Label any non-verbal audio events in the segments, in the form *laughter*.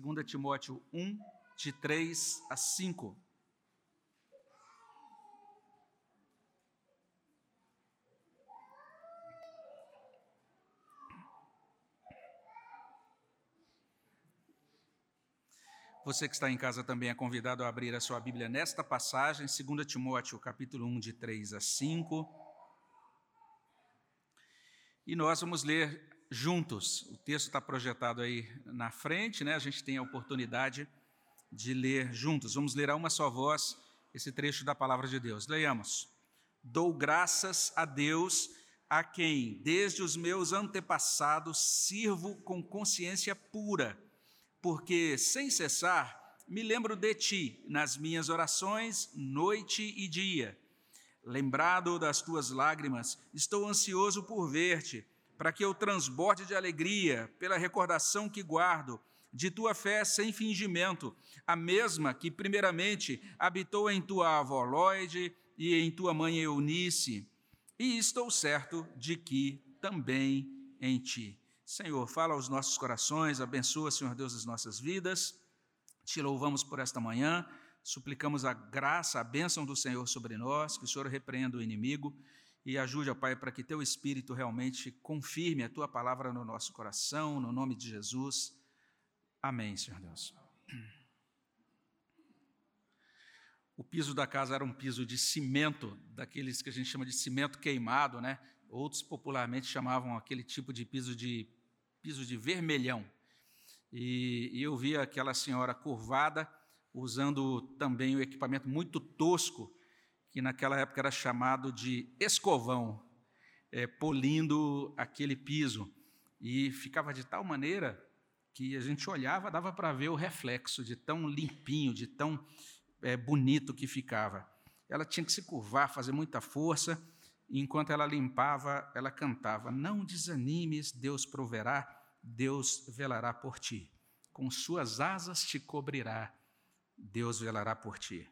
2 Timóteo 1, de 3 a 5. Você que está em casa também é convidado a abrir a sua Bíblia nesta passagem, 2 Timóteo, capítulo 1, de 3 a 5. E nós vamos ler juntos. O texto está projetado aí na frente, né? A gente tem a oportunidade de ler juntos. Vamos ler a uma só voz esse trecho da palavra de Deus. Leiamos. Dou graças a Deus, a quem, desde os meus antepassados, sirvo com consciência pura porque sem cessar me lembro de ti nas minhas orações, noite e dia. Lembrado das tuas lágrimas, estou ansioso por ver-te, para que eu transborde de alegria pela recordação que guardo de tua fé sem fingimento, a mesma que primeiramente habitou em tua avó Lloyd e em tua mãe Eunice, e estou certo de que também em ti. Senhor, fala aos nossos corações, abençoa, Senhor Deus, as nossas vidas. Te louvamos por esta manhã, suplicamos a graça, a bênção do Senhor sobre nós, que o Senhor repreenda o inimigo e ajude, ó Pai, para que teu Espírito realmente confirme a tua palavra no nosso coração, no nome de Jesus. Amém, Senhor Deus. O piso da casa era um piso de cimento, daqueles que a gente chama de cimento queimado, né? Outros popularmente chamavam aquele tipo de piso de piso de vermelhão. E, e eu vi aquela senhora curvada, usando também o um equipamento muito tosco, que naquela época era chamado de escovão, é, polindo aquele piso. E ficava de tal maneira que a gente olhava, dava para ver o reflexo de tão limpinho, de tão é, bonito que ficava. Ela tinha que se curvar, fazer muita força, e enquanto ela limpava, ela cantava: Não desanimes, Deus proverá, Deus velará por ti. Com suas asas te cobrirá, Deus velará por ti.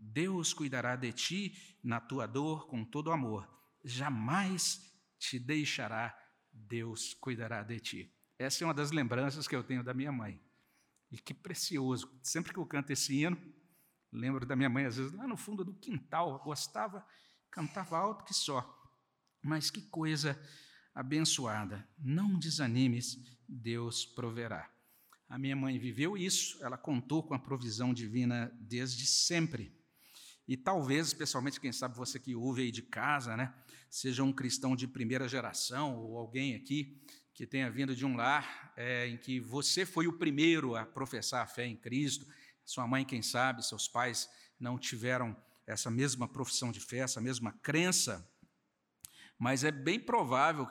Deus cuidará de ti na tua dor com todo amor. Jamais te deixará, Deus cuidará de ti. Essa é uma das lembranças que eu tenho da minha mãe. E que precioso. Sempre que eu canto esse hino, lembro da minha mãe, às vezes, lá no fundo do quintal, gostava cantava alto que só. Mas que coisa abençoada. Não desanimes, Deus proverá. A minha mãe viveu isso, ela contou com a provisão divina desde sempre. E talvez, especialmente quem sabe você que ouve aí de casa, né, seja um cristão de primeira geração ou alguém aqui que tenha vindo de um lar é, em que você foi o primeiro a professar a fé em Cristo. Sua mãe, quem sabe, seus pais não tiveram essa mesma profissão de fé, essa mesma crença, mas é bem provável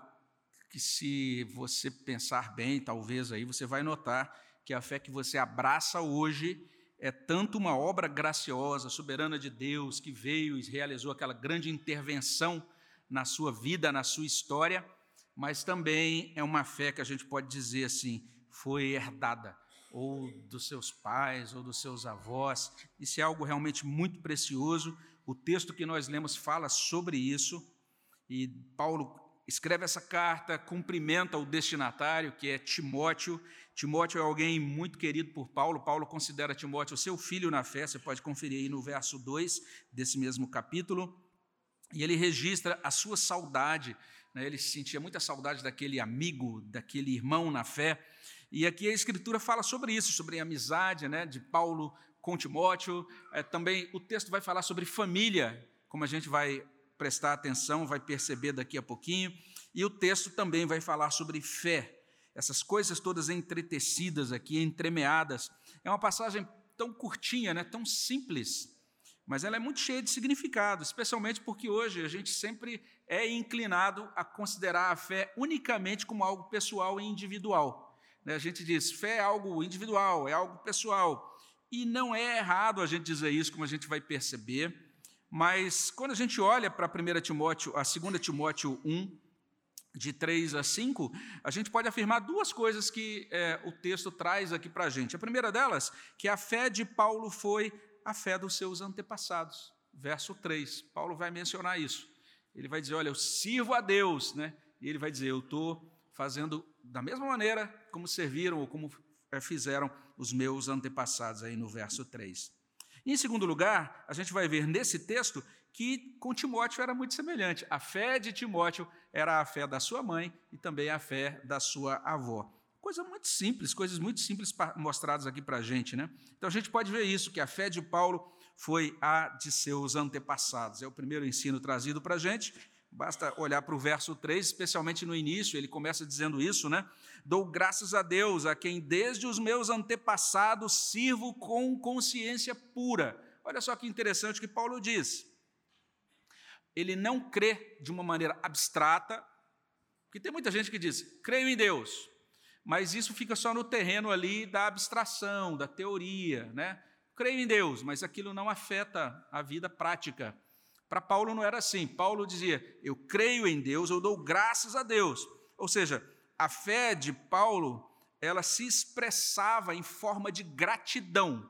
que se você pensar bem, talvez aí você vai notar que a fé que você abraça hoje é tanto uma obra graciosa, soberana de Deus, que veio e realizou aquela grande intervenção na sua vida, na sua história, mas também é uma fé que a gente pode dizer assim, foi herdada ou dos seus pais, ou dos seus avós. Isso é algo realmente muito precioso. O texto que nós lemos fala sobre isso, e Paulo escreve essa carta, cumprimenta o destinatário, que é Timóteo. Timóteo é alguém muito querido por Paulo. Paulo considera Timóteo seu filho na fé, você pode conferir aí no verso 2 desse mesmo capítulo. E ele registra a sua saudade, né? ele sentia muita saudade daquele amigo, daquele irmão na fé, e aqui a Escritura fala sobre isso, sobre a amizade né, de Paulo com Timóteo. É, também o texto vai falar sobre família, como a gente vai prestar atenção, vai perceber daqui a pouquinho. E o texto também vai falar sobre fé, essas coisas todas entretecidas aqui, entremeadas. É uma passagem tão curtinha, né, tão simples, mas ela é muito cheia de significado, especialmente porque hoje a gente sempre é inclinado a considerar a fé unicamente como algo pessoal e individual. Né, a gente diz, fé é algo individual, é algo pessoal. E não é errado a gente dizer isso, como a gente vai perceber. Mas quando a gente olha para 1 Timóteo, a 2 Timóteo 1, de 3 a 5, a gente pode afirmar duas coisas que é, o texto traz aqui para a gente. A primeira delas, que a fé de Paulo foi a fé dos seus antepassados. Verso 3, Paulo vai mencionar isso. Ele vai dizer: Olha, eu sirvo a Deus, né? E ele vai dizer: Eu estou fazendo da mesma maneira como serviram ou como eh, fizeram os meus antepassados, aí no verso 3. Em segundo lugar, a gente vai ver nesse texto que com Timóteo era muito semelhante. A fé de Timóteo era a fé da sua mãe e também a fé da sua avó. Coisa muito simples, coisas muito simples mostradas aqui para a gente. Né? Então a gente pode ver isso, que a fé de Paulo foi a de seus antepassados. É o primeiro ensino trazido para a gente. Basta olhar para o verso 3, especialmente no início, ele começa dizendo isso, né? Dou graças a Deus, a quem desde os meus antepassados sirvo com consciência pura. Olha só que interessante o que Paulo diz. Ele não crê de uma maneira abstrata, porque tem muita gente que diz, creio em Deus, mas isso fica só no terreno ali da abstração, da teoria, né? Creio em Deus, mas aquilo não afeta a vida prática. Para Paulo não era assim. Paulo dizia: Eu creio em Deus, eu dou graças a Deus. Ou seja, a fé de Paulo, ela se expressava em forma de gratidão.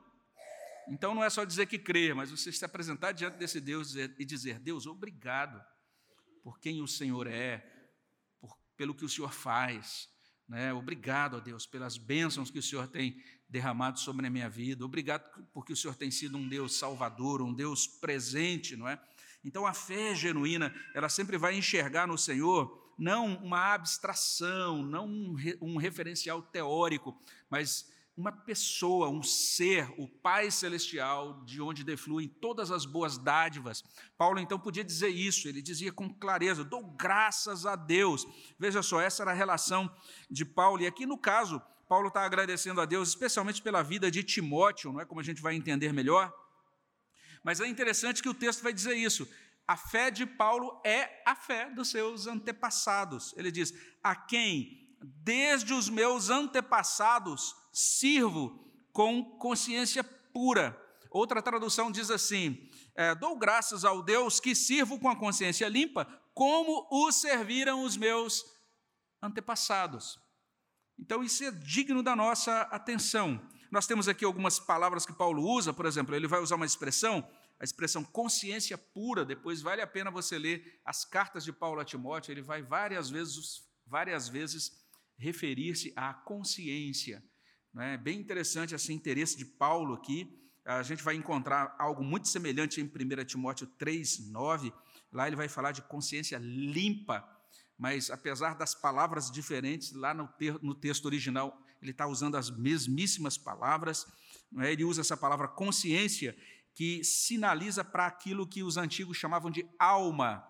Então não é só dizer que crê, mas você se apresentar diante desse Deus e dizer: Deus, obrigado por quem o Senhor é, por, pelo que o Senhor faz. Né? Obrigado a Deus pelas bênçãos que o Senhor tem derramado sobre a minha vida. Obrigado porque o Senhor tem sido um Deus salvador, um Deus presente, não é? Então a fé genuína, ela sempre vai enxergar no Senhor não uma abstração, não um, um referencial teórico, mas uma pessoa, um ser, o Pai Celestial, de onde defluem todas as boas dádivas. Paulo então podia dizer isso, ele dizia com clareza: dou graças a Deus. Veja só, essa era a relação de Paulo, e aqui no caso, Paulo está agradecendo a Deus, especialmente pela vida de Timóteo, não é como a gente vai entender melhor. Mas é interessante que o texto vai dizer isso. A fé de Paulo é a fé dos seus antepassados. Ele diz: A quem, desde os meus antepassados, sirvo com consciência pura. Outra tradução diz assim: é, Dou graças ao Deus que sirvo com a consciência limpa, como o serviram os meus antepassados. Então, isso é digno da nossa atenção. Nós temos aqui algumas palavras que Paulo usa, por exemplo, ele vai usar uma expressão, a expressão consciência pura, depois vale a pena você ler as cartas de Paulo a Timóteo, ele vai várias vezes, várias vezes referir-se à consciência. É bem interessante esse interesse de Paulo aqui. A gente vai encontrar algo muito semelhante em 1 Timóteo 3, 9. Lá ele vai falar de consciência limpa, mas apesar das palavras diferentes, lá no, no texto original ele está usando as mesmíssimas palavras. É? Ele usa essa palavra consciência, que sinaliza para aquilo que os antigos chamavam de alma,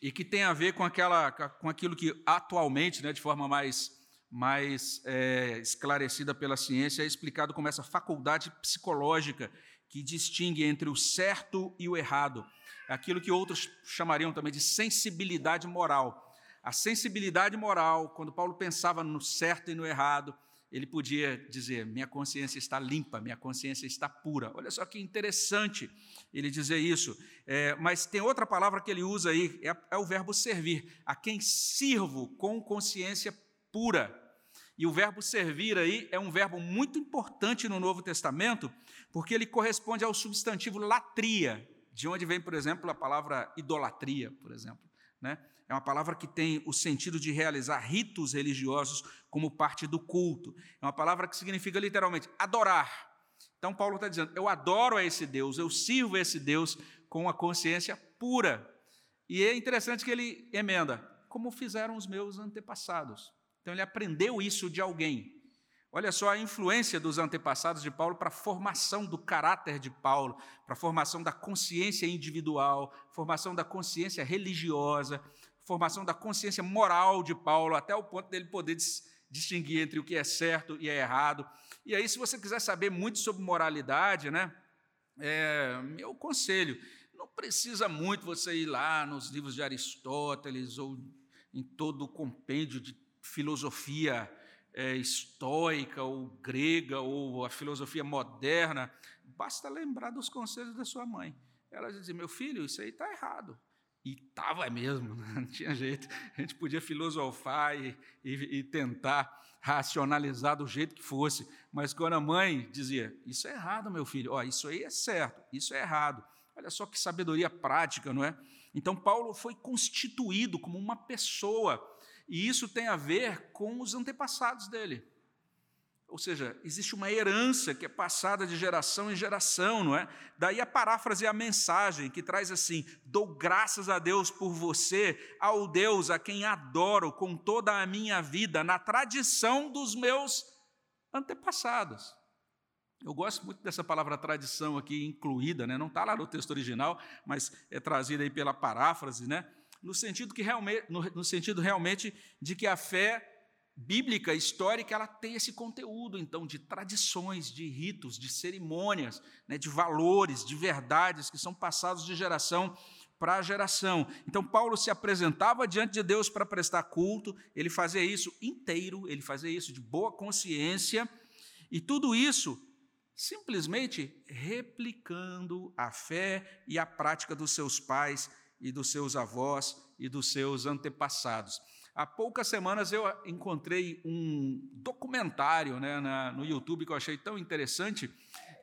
e que tem a ver com, aquela, com aquilo que atualmente, né, de forma mais, mais é, esclarecida pela ciência, é explicado como essa faculdade psicológica que distingue entre o certo e o errado. Aquilo que outros chamariam também de sensibilidade moral. A sensibilidade moral, quando Paulo pensava no certo e no errado, ele podia dizer: minha consciência está limpa, minha consciência está pura. Olha só que interessante ele dizer isso. É, mas tem outra palavra que ele usa aí, é, é o verbo servir. A quem sirvo com consciência pura. E o verbo servir aí é um verbo muito importante no Novo Testamento, porque ele corresponde ao substantivo latria, de onde vem, por exemplo, a palavra idolatria, por exemplo. Né? É uma palavra que tem o sentido de realizar ritos religiosos como parte do culto. É uma palavra que significa literalmente adorar. Então, Paulo está dizendo: eu adoro a esse Deus, eu sirvo a esse Deus com a consciência pura. E é interessante que ele emenda, como fizeram os meus antepassados. Então, ele aprendeu isso de alguém. Olha só a influência dos antepassados de Paulo para a formação do caráter de Paulo, para a formação da consciência individual, formação da consciência religiosa, formação da consciência moral de Paulo, até o ponto dele poder distinguir entre o que é certo e é errado. E aí, se você quiser saber muito sobre moralidade, né, é, meu conselho, não precisa muito você ir lá nos livros de Aristóteles ou em todo o compêndio de filosofia é, estoica ou grega ou a filosofia moderna, basta lembrar dos conselhos da sua mãe. Ela dizia: meu filho, isso aí está errado. E estava mesmo, *laughs* não tinha jeito. A gente podia filosofar e, e, e, tentar racionalizar do jeito que fosse, mas quando a mãe dizia: Isso é errado, meu filho, ó, isso aí é certo, isso é errado. Olha só que sabedoria prática, não é? Então, Paulo foi constituído como uma pessoa, e isso tem a ver com os antepassados dele. Ou seja, existe uma herança que é passada de geração em geração, não é? Daí a paráfrase a mensagem que traz assim: dou graças a Deus por você, ao Deus a quem adoro com toda a minha vida, na tradição dos meus antepassados. Eu gosto muito dessa palavra tradição aqui incluída, né? não está lá no texto original, mas é trazida aí pela paráfrase, né? No, sentido que realmente, no, no sentido realmente de que a fé bíblica, histórica, ela tem esse conteúdo, então, de tradições, de ritos, de cerimônias, né, de valores, de verdades que são passados de geração para geração. Então, Paulo se apresentava diante de Deus para prestar culto, ele fazia isso inteiro, ele fazia isso de boa consciência, e tudo isso simplesmente replicando a fé e a prática dos seus pais e dos seus avós e dos seus antepassados. Há poucas semanas eu encontrei um documentário né, na, no YouTube que eu achei tão interessante,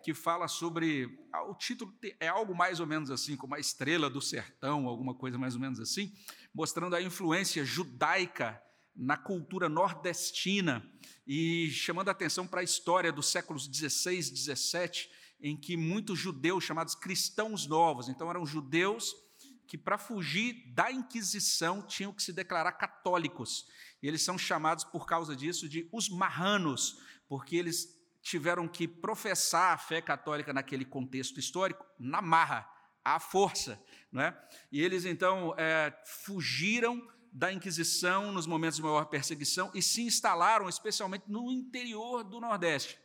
que fala sobre. Ah, o título é algo mais ou menos assim, como a estrela do sertão, alguma coisa mais ou menos assim, mostrando a influência judaica na cultura nordestina e chamando a atenção para a história dos séculos 16 e 17, em que muitos judeus chamados cristãos novos, então eram judeus que, para fugir da Inquisição, tinham que se declarar católicos. E eles são chamados, por causa disso, de os marranos, porque eles tiveram que professar a fé católica naquele contexto histórico na marra, à força. Não é? E eles, então, é, fugiram da Inquisição nos momentos de maior perseguição e se instalaram, especialmente no interior do Nordeste.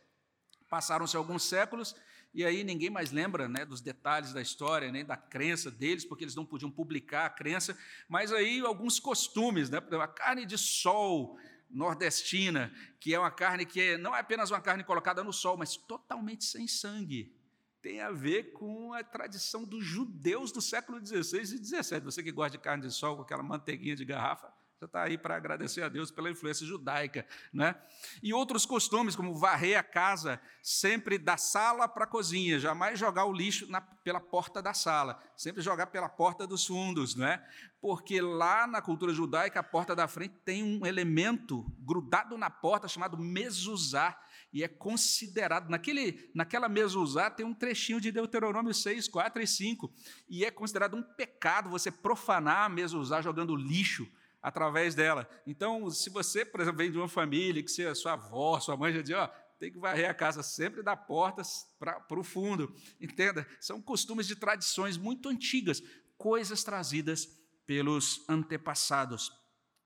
Passaram-se alguns séculos e aí ninguém mais lembra né, dos detalhes da história, nem da crença deles, porque eles não podiam publicar a crença, mas aí alguns costumes, né, a carne de sol nordestina, que é uma carne que é, não é apenas uma carne colocada no sol, mas totalmente sem sangue. Tem a ver com a tradição dos judeus do século XVI e XVII. Você que gosta de carne de sol com aquela manteiguinha de garrafa, você está aí para agradecer a Deus pela influência judaica. Né? E outros costumes, como varrer a casa sempre da sala para a cozinha, jamais jogar o lixo na, pela porta da sala, sempre jogar pela porta dos fundos, né? porque lá na cultura judaica, a porta da frente tem um elemento grudado na porta chamado mezuzá, e é considerado, naquele, naquela mezuzá tem um trechinho de Deuteronômio 6, 4 e 5, e é considerado um pecado você profanar a mezuzá jogando lixo através dela. Então, se você, por exemplo, vem de uma família que a sua avó, sua mãe já diz, ó, tem que varrer a casa sempre da porta para o fundo. *laughs* Entenda? São costumes de tradições muito antigas, coisas trazidas pelos antepassados.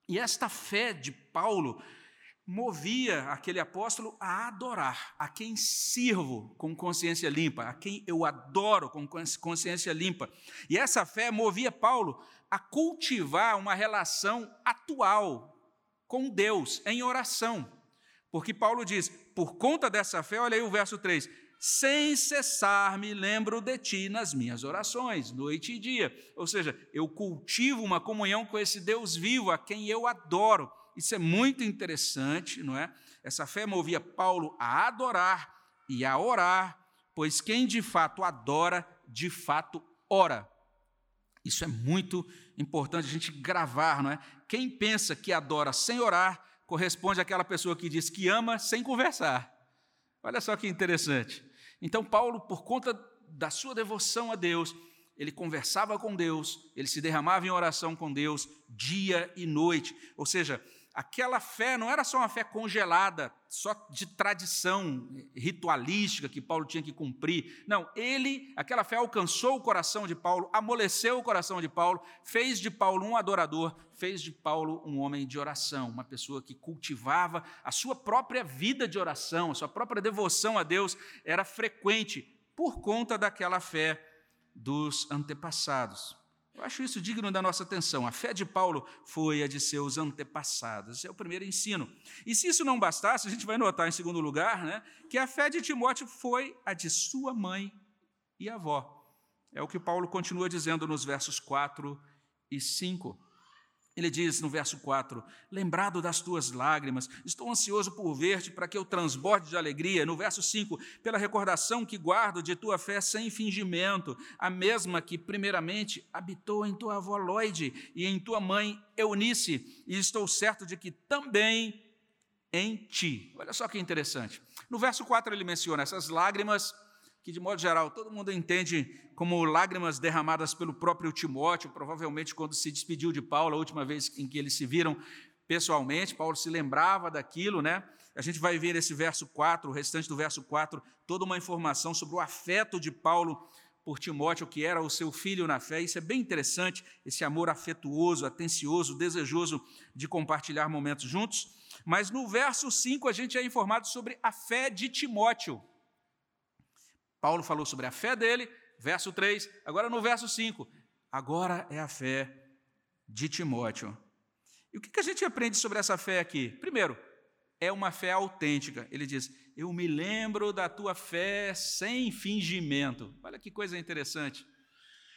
E esta fé de Paulo movia aquele apóstolo a adorar, a quem sirvo com consciência limpa, a quem eu adoro com consciência limpa. E essa fé movia Paulo a cultivar uma relação atual com Deus em oração. Porque Paulo diz: por conta dessa fé, olha aí o verso 3: sem cessar me lembro de ti nas minhas orações, noite e dia. Ou seja, eu cultivo uma comunhão com esse Deus vivo, a quem eu adoro. Isso é muito interessante, não é? Essa fé movia Paulo a adorar e a orar, pois quem de fato adora, de fato ora. Isso é muito importante a gente gravar, não é? Quem pensa que adora sem orar, corresponde àquela pessoa que diz que ama sem conversar. Olha só que interessante. Então, Paulo, por conta da sua devoção a Deus, ele conversava com Deus, ele se derramava em oração com Deus dia e noite. Ou seja, aquela fé não era só uma fé congelada, só de tradição ritualística que Paulo tinha que cumprir. Não, ele, aquela fé alcançou o coração de Paulo, amoleceu o coração de Paulo, fez de Paulo um adorador, fez de Paulo um homem de oração, uma pessoa que cultivava a sua própria vida de oração, a sua própria devoção a Deus era frequente por conta daquela fé dos antepassados. Eu acho isso digno da nossa atenção. A fé de Paulo foi a de seus antepassados. Esse é o primeiro ensino. E se isso não bastasse, a gente vai notar, em segundo lugar, né, que a fé de Timóteo foi a de sua mãe e avó. É o que Paulo continua dizendo nos versos 4 e 5. Ele diz no verso 4: Lembrado das tuas lágrimas, estou ansioso por ver-te para que eu transborde de alegria. No verso 5: Pela recordação que guardo de tua fé sem fingimento, a mesma que, primeiramente, habitou em tua avó Loide e em tua mãe Eunice, e estou certo de que também em ti. Olha só que interessante. No verso 4 ele menciona essas lágrimas que, de modo geral, todo mundo entende como lágrimas derramadas pelo próprio Timóteo, provavelmente quando se despediu de Paulo, a última vez em que eles se viram pessoalmente, Paulo se lembrava daquilo, né? A gente vai ver esse verso 4, o restante do verso 4, toda uma informação sobre o afeto de Paulo por Timóteo, que era o seu filho na fé. Isso é bem interessante, esse amor afetuoso, atencioso, desejoso de compartilhar momentos juntos. Mas no verso 5 a gente é informado sobre a fé de Timóteo. Paulo falou sobre a fé dele, verso 3, agora no verso 5, agora é a fé de Timóteo. E o que a gente aprende sobre essa fé aqui? Primeiro, é uma fé autêntica. Ele diz: Eu me lembro da tua fé sem fingimento. Olha que coisa interessante.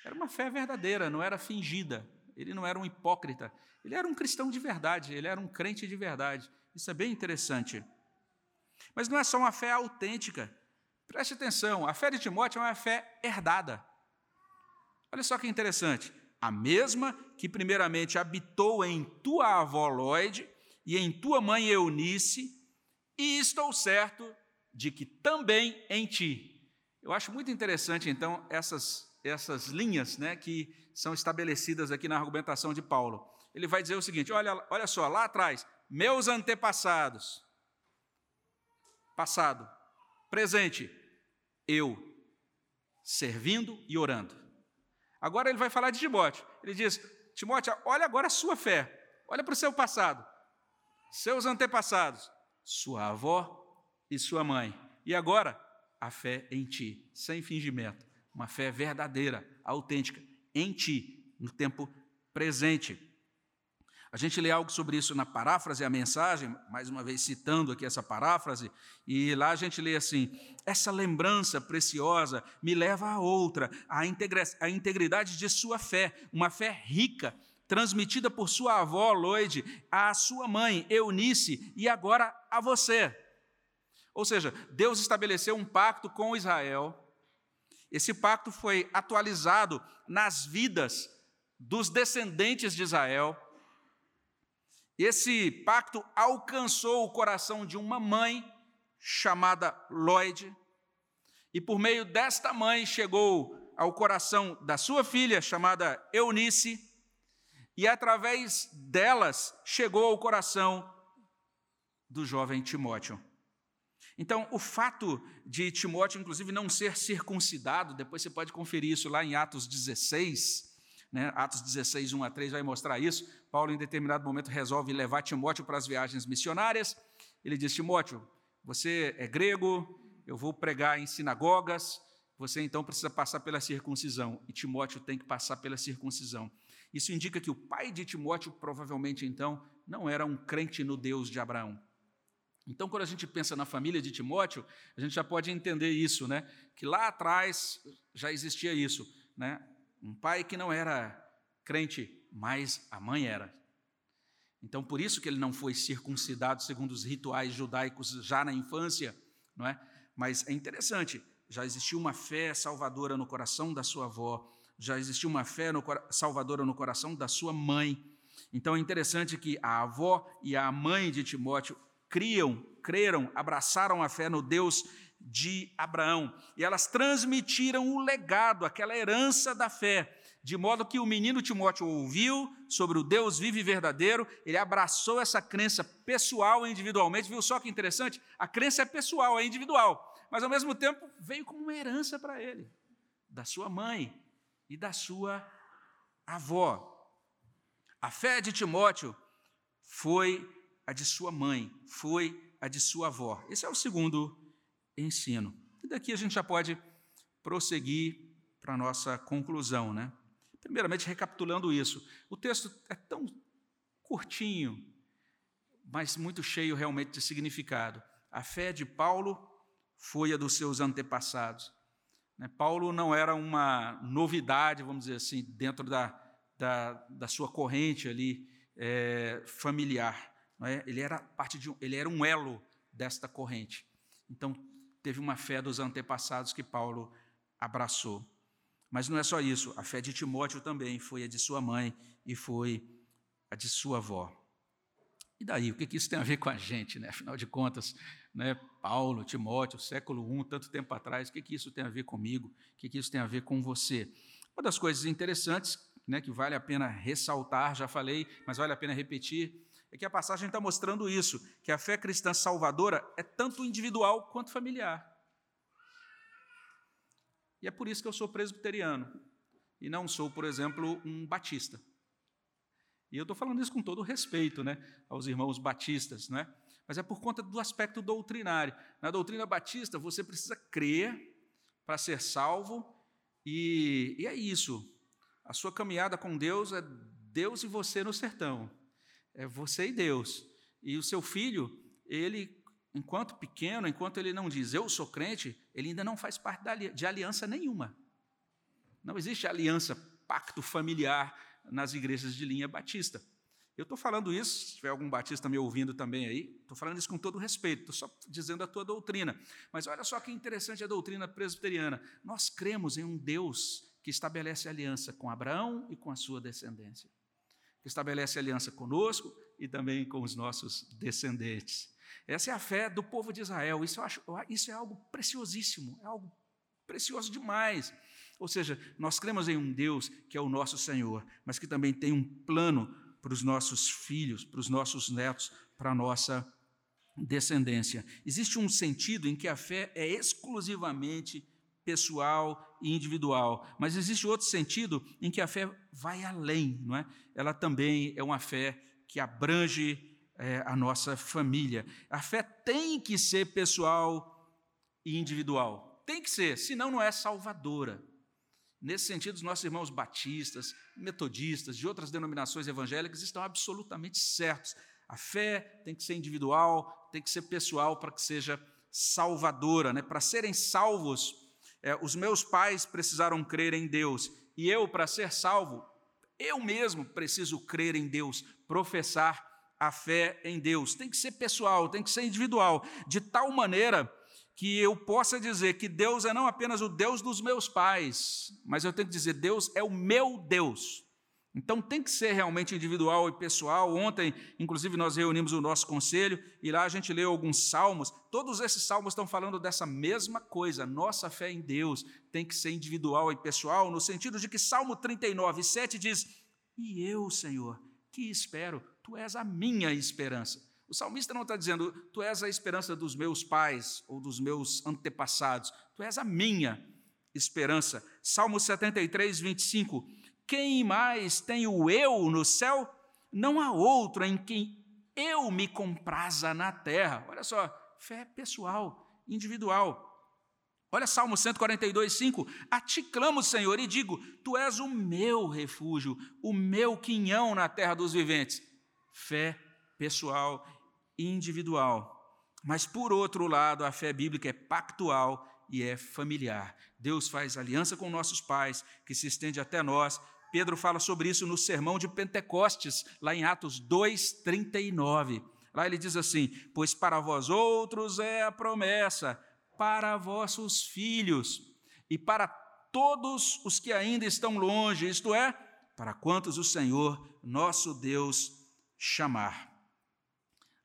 Era uma fé verdadeira, não era fingida. Ele não era um hipócrita. Ele era um cristão de verdade, ele era um crente de verdade. Isso é bem interessante. Mas não é só uma fé autêntica. Preste atenção, a fé de Timóteo é uma fé herdada. Olha só que interessante. A mesma que primeiramente habitou em tua avó Lloyd e em tua mãe Eunice, e estou certo de que também em ti. Eu acho muito interessante, então, essas, essas linhas né, que são estabelecidas aqui na argumentação de Paulo. Ele vai dizer o seguinte: olha, olha só, lá atrás, meus antepassados, passado, presente, eu servindo e orando. Agora ele vai falar de Timóteo. Ele diz: Timóteo, olha agora a sua fé, olha para o seu passado, seus antepassados, sua avó e sua mãe. E agora, a fé em ti, sem fingimento, uma fé verdadeira, autêntica, em ti, no tempo presente. A gente lê algo sobre isso na paráfrase, a mensagem, mais uma vez citando aqui essa paráfrase, e lá a gente lê assim: essa lembrança preciosa me leva a outra, a, integridade de sua fé, uma fé rica, transmitida por sua avó Lloyd, à sua mãe Eunice e agora a você. Ou seja, Deus estabeleceu um pacto com Israel. Esse pacto foi atualizado nas vidas dos descendentes de Israel esse pacto alcançou o coração de uma mãe chamada Lloyd, e por meio desta mãe chegou ao coração da sua filha chamada Eunice, e através delas chegou ao coração do jovem Timóteo. Então, o fato de Timóteo, inclusive, não ser circuncidado, depois você pode conferir isso lá em Atos 16, né? Atos 16, 1 a 3 vai mostrar isso. Paulo, em determinado momento, resolve levar Timóteo para as viagens missionárias. Ele diz: Timóteo, você é grego, eu vou pregar em sinagogas, você então precisa passar pela circuncisão. E Timóteo tem que passar pela circuncisão. Isso indica que o pai de Timóteo, provavelmente então, não era um crente no Deus de Abraão. Então, quando a gente pensa na família de Timóteo, a gente já pode entender isso, né? Que lá atrás já existia isso, né? Um pai que não era crente, mas a mãe era. Então, por isso que ele não foi circuncidado segundo os rituais judaicos já na infância, não é? Mas é interessante, já existiu uma fé salvadora no coração da sua avó, já existiu uma fé no, salvadora no coração da sua mãe. Então é interessante que a avó e a mãe de Timóteo criam, creram, abraçaram a fé no Deus de Abraão. E elas transmitiram o legado, aquela herança da fé, de modo que o menino Timóteo ouviu sobre o Deus vivo e verdadeiro, ele abraçou essa crença pessoal e individualmente. Viu só que interessante? A crença é pessoal, é individual, mas ao mesmo tempo veio como uma herança para ele, da sua mãe e da sua avó. A fé de Timóteo foi a de sua mãe, foi a de sua avó. Esse é o segundo ensino. E daqui a gente já pode prosseguir para a nossa conclusão, né? Primeiramente, recapitulando isso, o texto é tão curtinho, mas muito cheio realmente de significado. A fé de Paulo foi a dos seus antepassados. Né? Paulo não era uma novidade, vamos dizer assim, dentro da, da, da sua corrente ali é, familiar. É? Ele era parte de, ele era um elo desta corrente. Então teve uma fé dos antepassados que Paulo abraçou. Mas não é só isso, a fé de Timóteo também foi a de sua mãe e foi a de sua avó. E daí, o que isso tem a ver com a gente, né? Afinal de contas, né, Paulo, Timóteo, século I, tanto tempo atrás, o que isso tem a ver comigo? O que isso tem a ver com você? Uma das coisas interessantes, né, que vale a pena ressaltar, já falei, mas vale a pena repetir, é que a passagem está mostrando isso, que a fé cristã salvadora é tanto individual quanto familiar. E é por isso que eu sou presbiteriano e não sou, por exemplo, um batista. E eu estou falando isso com todo respeito né, aos irmãos batistas, né? mas é por conta do aspecto doutrinário. Na doutrina batista, você precisa crer para ser salvo, e, e é isso. A sua caminhada com Deus é Deus e você no sertão. É você e Deus. E o seu filho, ele, enquanto pequeno, enquanto ele não diz eu sou crente, ele ainda não faz parte de aliança nenhuma. Não existe aliança, pacto familiar nas igrejas de linha batista. Eu estou falando isso, se tiver algum batista me ouvindo também aí, estou falando isso com todo respeito, estou só dizendo a tua doutrina. Mas olha só que interessante a doutrina presbiteriana. Nós cremos em um Deus que estabelece aliança com Abraão e com a sua descendência, que estabelece aliança conosco e também com os nossos descendentes. Essa é a fé do povo de Israel. Isso, acho, isso é algo preciosíssimo, é algo precioso demais. Ou seja, nós cremos em um Deus que é o nosso Senhor, mas que também tem um plano para os nossos filhos, para os nossos netos, para a nossa descendência. Existe um sentido em que a fé é exclusivamente pessoal e individual, mas existe outro sentido em que a fé vai além, não é? Ela também é uma fé que abrange é, a nossa família. A fé tem que ser pessoal e individual, tem que ser, senão não é salvadora. Nesse sentido, os nossos irmãos batistas, metodistas, de outras denominações evangélicas estão absolutamente certos. A fé tem que ser individual, tem que ser pessoal para que seja salvadora. Né? Para serem salvos, é, os meus pais precisaram crer em Deus, e eu, para ser salvo, eu mesmo preciso crer em Deus, professar a fé em Deus. Tem que ser pessoal, tem que ser individual, de tal maneira que eu possa dizer que Deus é não apenas o Deus dos meus pais, mas eu tenho que dizer, Deus é o meu Deus. Então tem que ser realmente individual e pessoal. Ontem, inclusive, nós reunimos o nosso conselho e lá a gente leu alguns salmos. Todos esses salmos estão falando dessa mesma coisa. Nossa fé em Deus tem que ser individual e pessoal, no sentido de que Salmo 39, 7 diz: E eu, Senhor, que espero, tu és a minha esperança. O salmista não está dizendo, tu és a esperança dos meus pais ou dos meus antepassados, tu és a minha esperança. Salmo 73, 25. Quem mais tem o eu no céu? Não há outro em quem eu me compraza na terra. Olha só, fé pessoal, individual. Olha Salmo 142, 5. A ti clamo, Senhor, e digo: Tu és o meu refúgio, o meu quinhão na terra dos viventes. Fé pessoal individual. Mas, por outro lado, a fé bíblica é pactual e é familiar. Deus faz aliança com nossos pais, que se estende até nós. Pedro fala sobre isso no sermão de Pentecostes, lá em Atos 2, 39. Lá ele diz assim: Pois para vós outros é a promessa, para vossos filhos e para todos os que ainda estão longe, isto é, para quantos o Senhor, nosso Deus, chamar.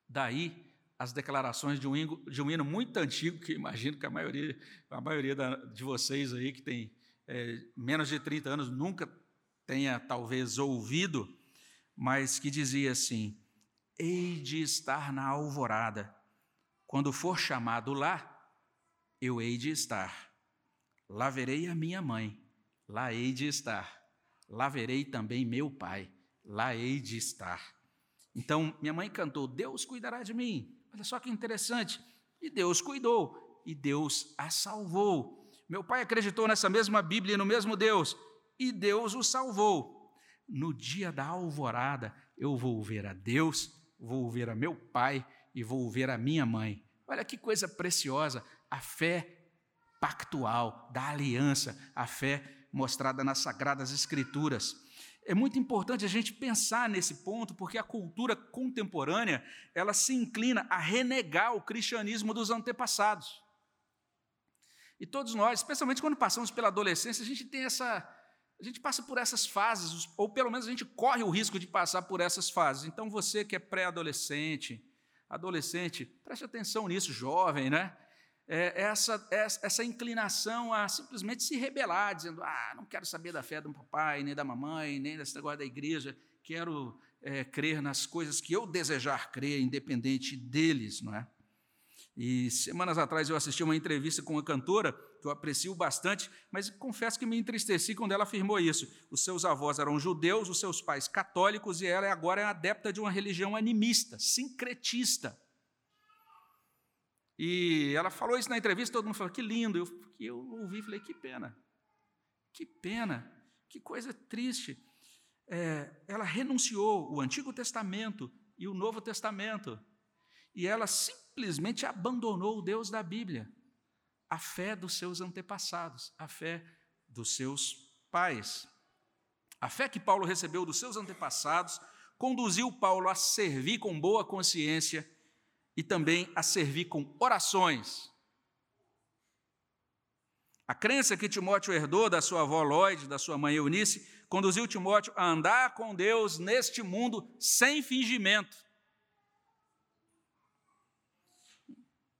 Daí as declarações de um, hino, de um hino muito antigo, que imagino que a maioria, a maioria da, de vocês aí que tem é, menos de 30 anos nunca tenha talvez ouvido, mas que dizia assim: Hei de estar na alvorada, quando for chamado lá, eu hei de estar. Lá verei a minha mãe, lá hei de estar. Lá verei também meu pai, lá hei de estar. Então, minha mãe cantou: Deus cuidará de mim. Olha só que interessante. E Deus cuidou, e Deus a salvou. Meu pai acreditou nessa mesma Bíblia, no mesmo Deus, e Deus o salvou. No dia da alvorada, eu vou ver a Deus, vou ver a meu pai e vou ver a minha mãe. Olha que coisa preciosa, a fé pactual, da aliança, a fé mostrada nas sagradas escrituras. É muito importante a gente pensar nesse ponto, porque a cultura contemporânea, ela se inclina a renegar o cristianismo dos antepassados. E todos nós, especialmente quando passamos pela adolescência, a gente tem essa A gente passa por essas fases, ou pelo menos a gente corre o risco de passar por essas fases. Então, você que é pré-adolescente, adolescente, preste atenção nisso, jovem, né? É essa, essa inclinação a simplesmente se rebelar, dizendo: ah, não quero saber da fé do papai, nem da mamãe, nem desse negócio da igreja, quero é, crer nas coisas que eu desejar crer, independente deles, não é? E semanas atrás eu assisti uma entrevista com uma cantora que eu aprecio bastante, mas confesso que me entristeci quando ela afirmou isso. Os seus avós eram judeus, os seus pais católicos, e ela agora é adepta de uma religião animista, sincretista. E ela falou isso na entrevista, todo mundo falou, que lindo. Eu, eu ouvi e falei, que pena, que pena, que coisa triste. É, ela renunciou o Antigo Testamento e o Novo Testamento, e ela simplesmente abandonou o Deus da Bíblia a fé dos seus antepassados, a fé dos seus pais. A fé que Paulo recebeu dos seus antepassados conduziu Paulo a servir com boa consciência e também a servir com orações. A crença que Timóteo herdou da sua avó Lloyd, da sua mãe Eunice, conduziu Timóteo a andar com Deus neste mundo sem fingimento.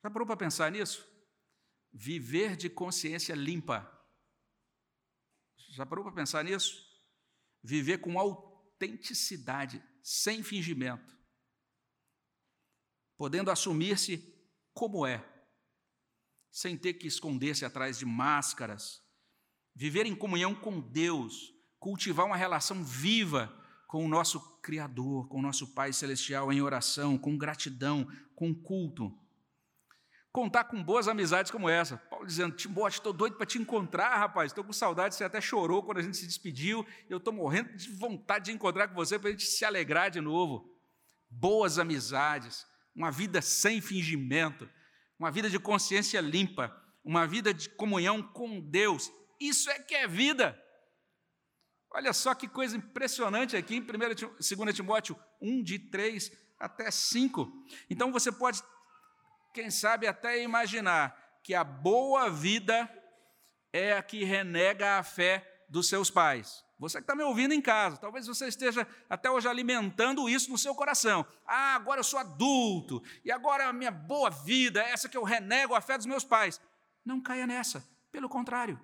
Já parou para pensar nisso? Viver de consciência limpa. Já parou para pensar nisso? Viver com autenticidade, sem fingimento. Podendo assumir-se como é, sem ter que esconder-se atrás de máscaras. Viver em comunhão com Deus, cultivar uma relação viva com o nosso Criador, com o nosso Pai Celestial em oração, com gratidão, com culto contar com boas amizades como essa. Paulo dizendo, Timóteo, estou doido para te encontrar, rapaz, estou com saudade, você até chorou quando a gente se despediu, eu estou morrendo de vontade de encontrar com você para a gente se alegrar de novo. Boas amizades, uma vida sem fingimento, uma vida de consciência limpa, uma vida de comunhão com Deus. Isso é que é vida. Olha só que coisa impressionante aqui em 2 Timóteo 1, de 3 até 5. Então você pode quem sabe até imaginar que a boa vida é a que renega a fé dos seus pais. Você que está me ouvindo em casa, talvez você esteja até hoje alimentando isso no seu coração. Ah, agora eu sou adulto, e agora a minha boa vida é essa que eu renego a fé dos meus pais. Não caia nessa, pelo contrário.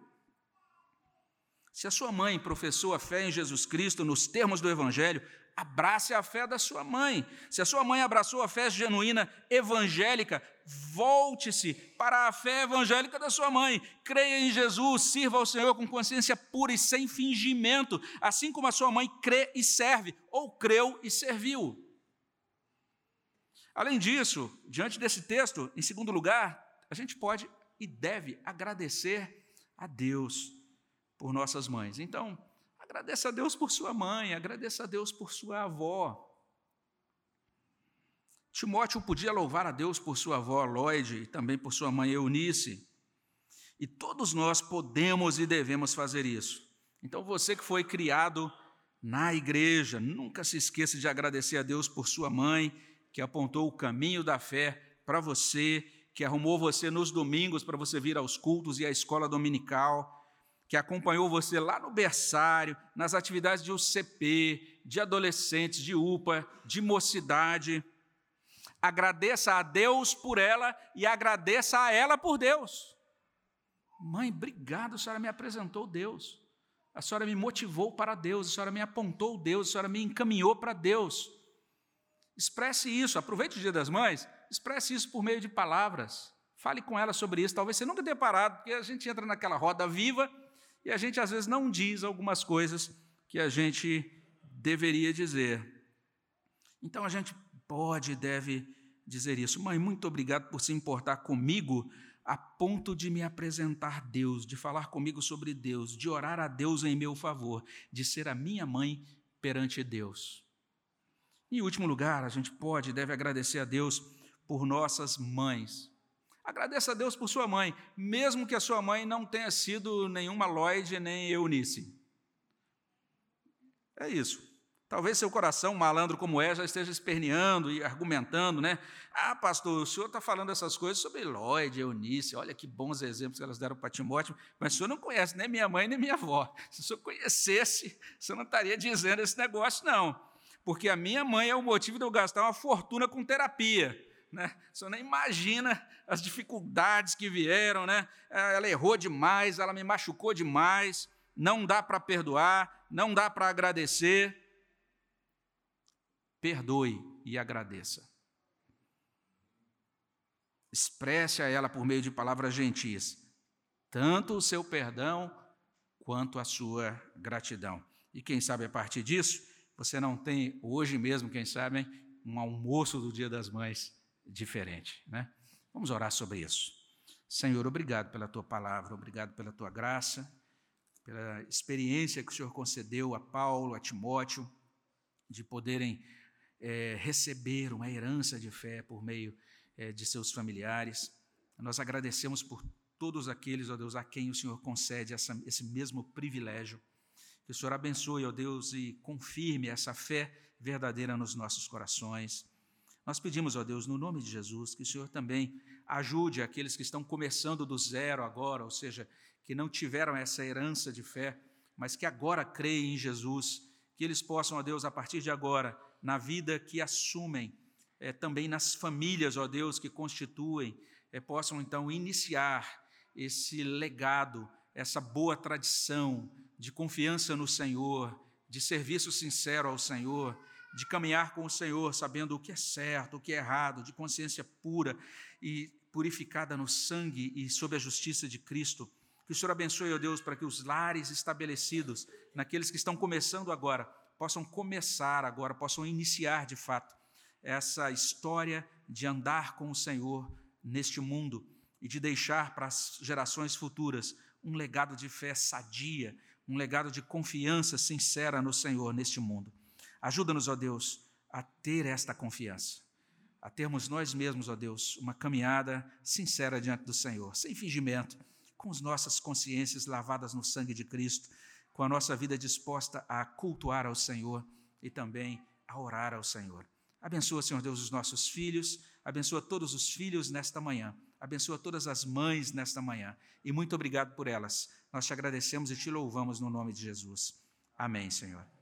Se a sua mãe professou a fé em Jesus Cristo nos termos do Evangelho, abrace a fé da sua mãe. Se a sua mãe abraçou a fé genuína evangélica, volte-se para a fé evangélica da sua mãe. Creia em Jesus, sirva ao Senhor com consciência pura e sem fingimento, assim como a sua mãe crê e serve, ou creu e serviu. Além disso, diante desse texto, em segundo lugar, a gente pode e deve agradecer a Deus por nossas mães. Então, Agradeça a Deus por sua mãe, agradeça a Deus por sua avó. Timóteo podia louvar a Deus por sua avó Lloyd e também por sua mãe Eunice. E todos nós podemos e devemos fazer isso. Então, você que foi criado na igreja, nunca se esqueça de agradecer a Deus por sua mãe, que apontou o caminho da fé para você, que arrumou você nos domingos para você vir aos cultos e à escola dominical, que acompanhou você lá no berçário, nas atividades de UCP, de adolescentes, de UPA, de mocidade. Agradeça a Deus por ela e agradeça a ela por Deus. Mãe, obrigado, a senhora me apresentou Deus. A senhora me motivou para Deus, a senhora me apontou Deus, a senhora me encaminhou para Deus. Expresse isso, aproveite o Dia das Mães, expresse isso por meio de palavras. Fale com ela sobre isso. Talvez você nunca tenha parado, porque a gente entra naquela roda viva e a gente às vezes não diz algumas coisas que a gente deveria dizer. Então a gente pode e deve dizer isso. Mãe, muito obrigado por se importar comigo a ponto de me apresentar Deus, de falar comigo sobre Deus, de orar a Deus em meu favor, de ser a minha mãe perante Deus. Em último lugar, a gente pode e deve agradecer a Deus por nossas mães. Agradeça a Deus por sua mãe, mesmo que a sua mãe não tenha sido nenhuma Lloyd nem Eunice. É isso. Talvez seu coração, malandro como é, já esteja esperneando e argumentando, né? Ah, pastor, o senhor está falando essas coisas sobre Lloyd, Eunice, olha que bons exemplos que elas deram para Timóteo, mas o senhor não conhece nem minha mãe nem minha avó. Se o senhor conhecesse, o senhor não estaria dizendo esse negócio, não. Porque a minha mãe é o motivo de eu gastar uma fortuna com terapia. Né? O senhor nem imagina as dificuldades que vieram, né? Ela errou demais, ela me machucou demais, não dá para perdoar, não dá para agradecer perdoe e agradeça. Expresse a ela por meio de palavras gentis, tanto o seu perdão quanto a sua gratidão. E quem sabe a partir disso, você não tem hoje mesmo, quem sabe, um almoço do Dia das Mães diferente, né? Vamos orar sobre isso. Senhor, obrigado pela tua palavra, obrigado pela tua graça, pela experiência que o Senhor concedeu a Paulo, a Timóteo, de poderem é, receber uma herança de fé por meio é, de seus familiares. Nós agradecemos por todos aqueles, ó Deus, a quem o Senhor concede essa, esse mesmo privilégio. Que o Senhor abençoe, ó Deus, e confirme essa fé verdadeira nos nossos corações. Nós pedimos, ó Deus, no nome de Jesus, que o Senhor também ajude aqueles que estão começando do zero agora, ou seja, que não tiveram essa herança de fé, mas que agora creem em Jesus, que eles possam, ó Deus, a partir de agora, na vida que assumem, é, também nas famílias, ó Deus, que constituem, é, possam então iniciar esse legado, essa boa tradição de confiança no Senhor, de serviço sincero ao Senhor, de caminhar com o Senhor, sabendo o que é certo, o que é errado, de consciência pura e purificada no sangue e sob a justiça de Cristo. Que o Senhor abençoe, ó Deus, para que os lares estabelecidos, naqueles que estão começando agora, possam começar agora, possam iniciar de fato essa história de andar com o Senhor neste mundo e de deixar para as gerações futuras um legado de fé sadia, um legado de confiança sincera no Senhor neste mundo. Ajuda-nos, ó Deus, a ter esta confiança, a termos nós mesmos, ó Deus, uma caminhada sincera diante do Senhor, sem fingimento, com as nossas consciências lavadas no sangue de Cristo com a nossa vida disposta a cultuar ao Senhor e também a orar ao Senhor. Abençoa, Senhor Deus, os nossos filhos, abençoa todos os filhos nesta manhã, abençoa todas as mães nesta manhã e muito obrigado por elas. Nós te agradecemos e te louvamos no nome de Jesus. Amém, Senhor.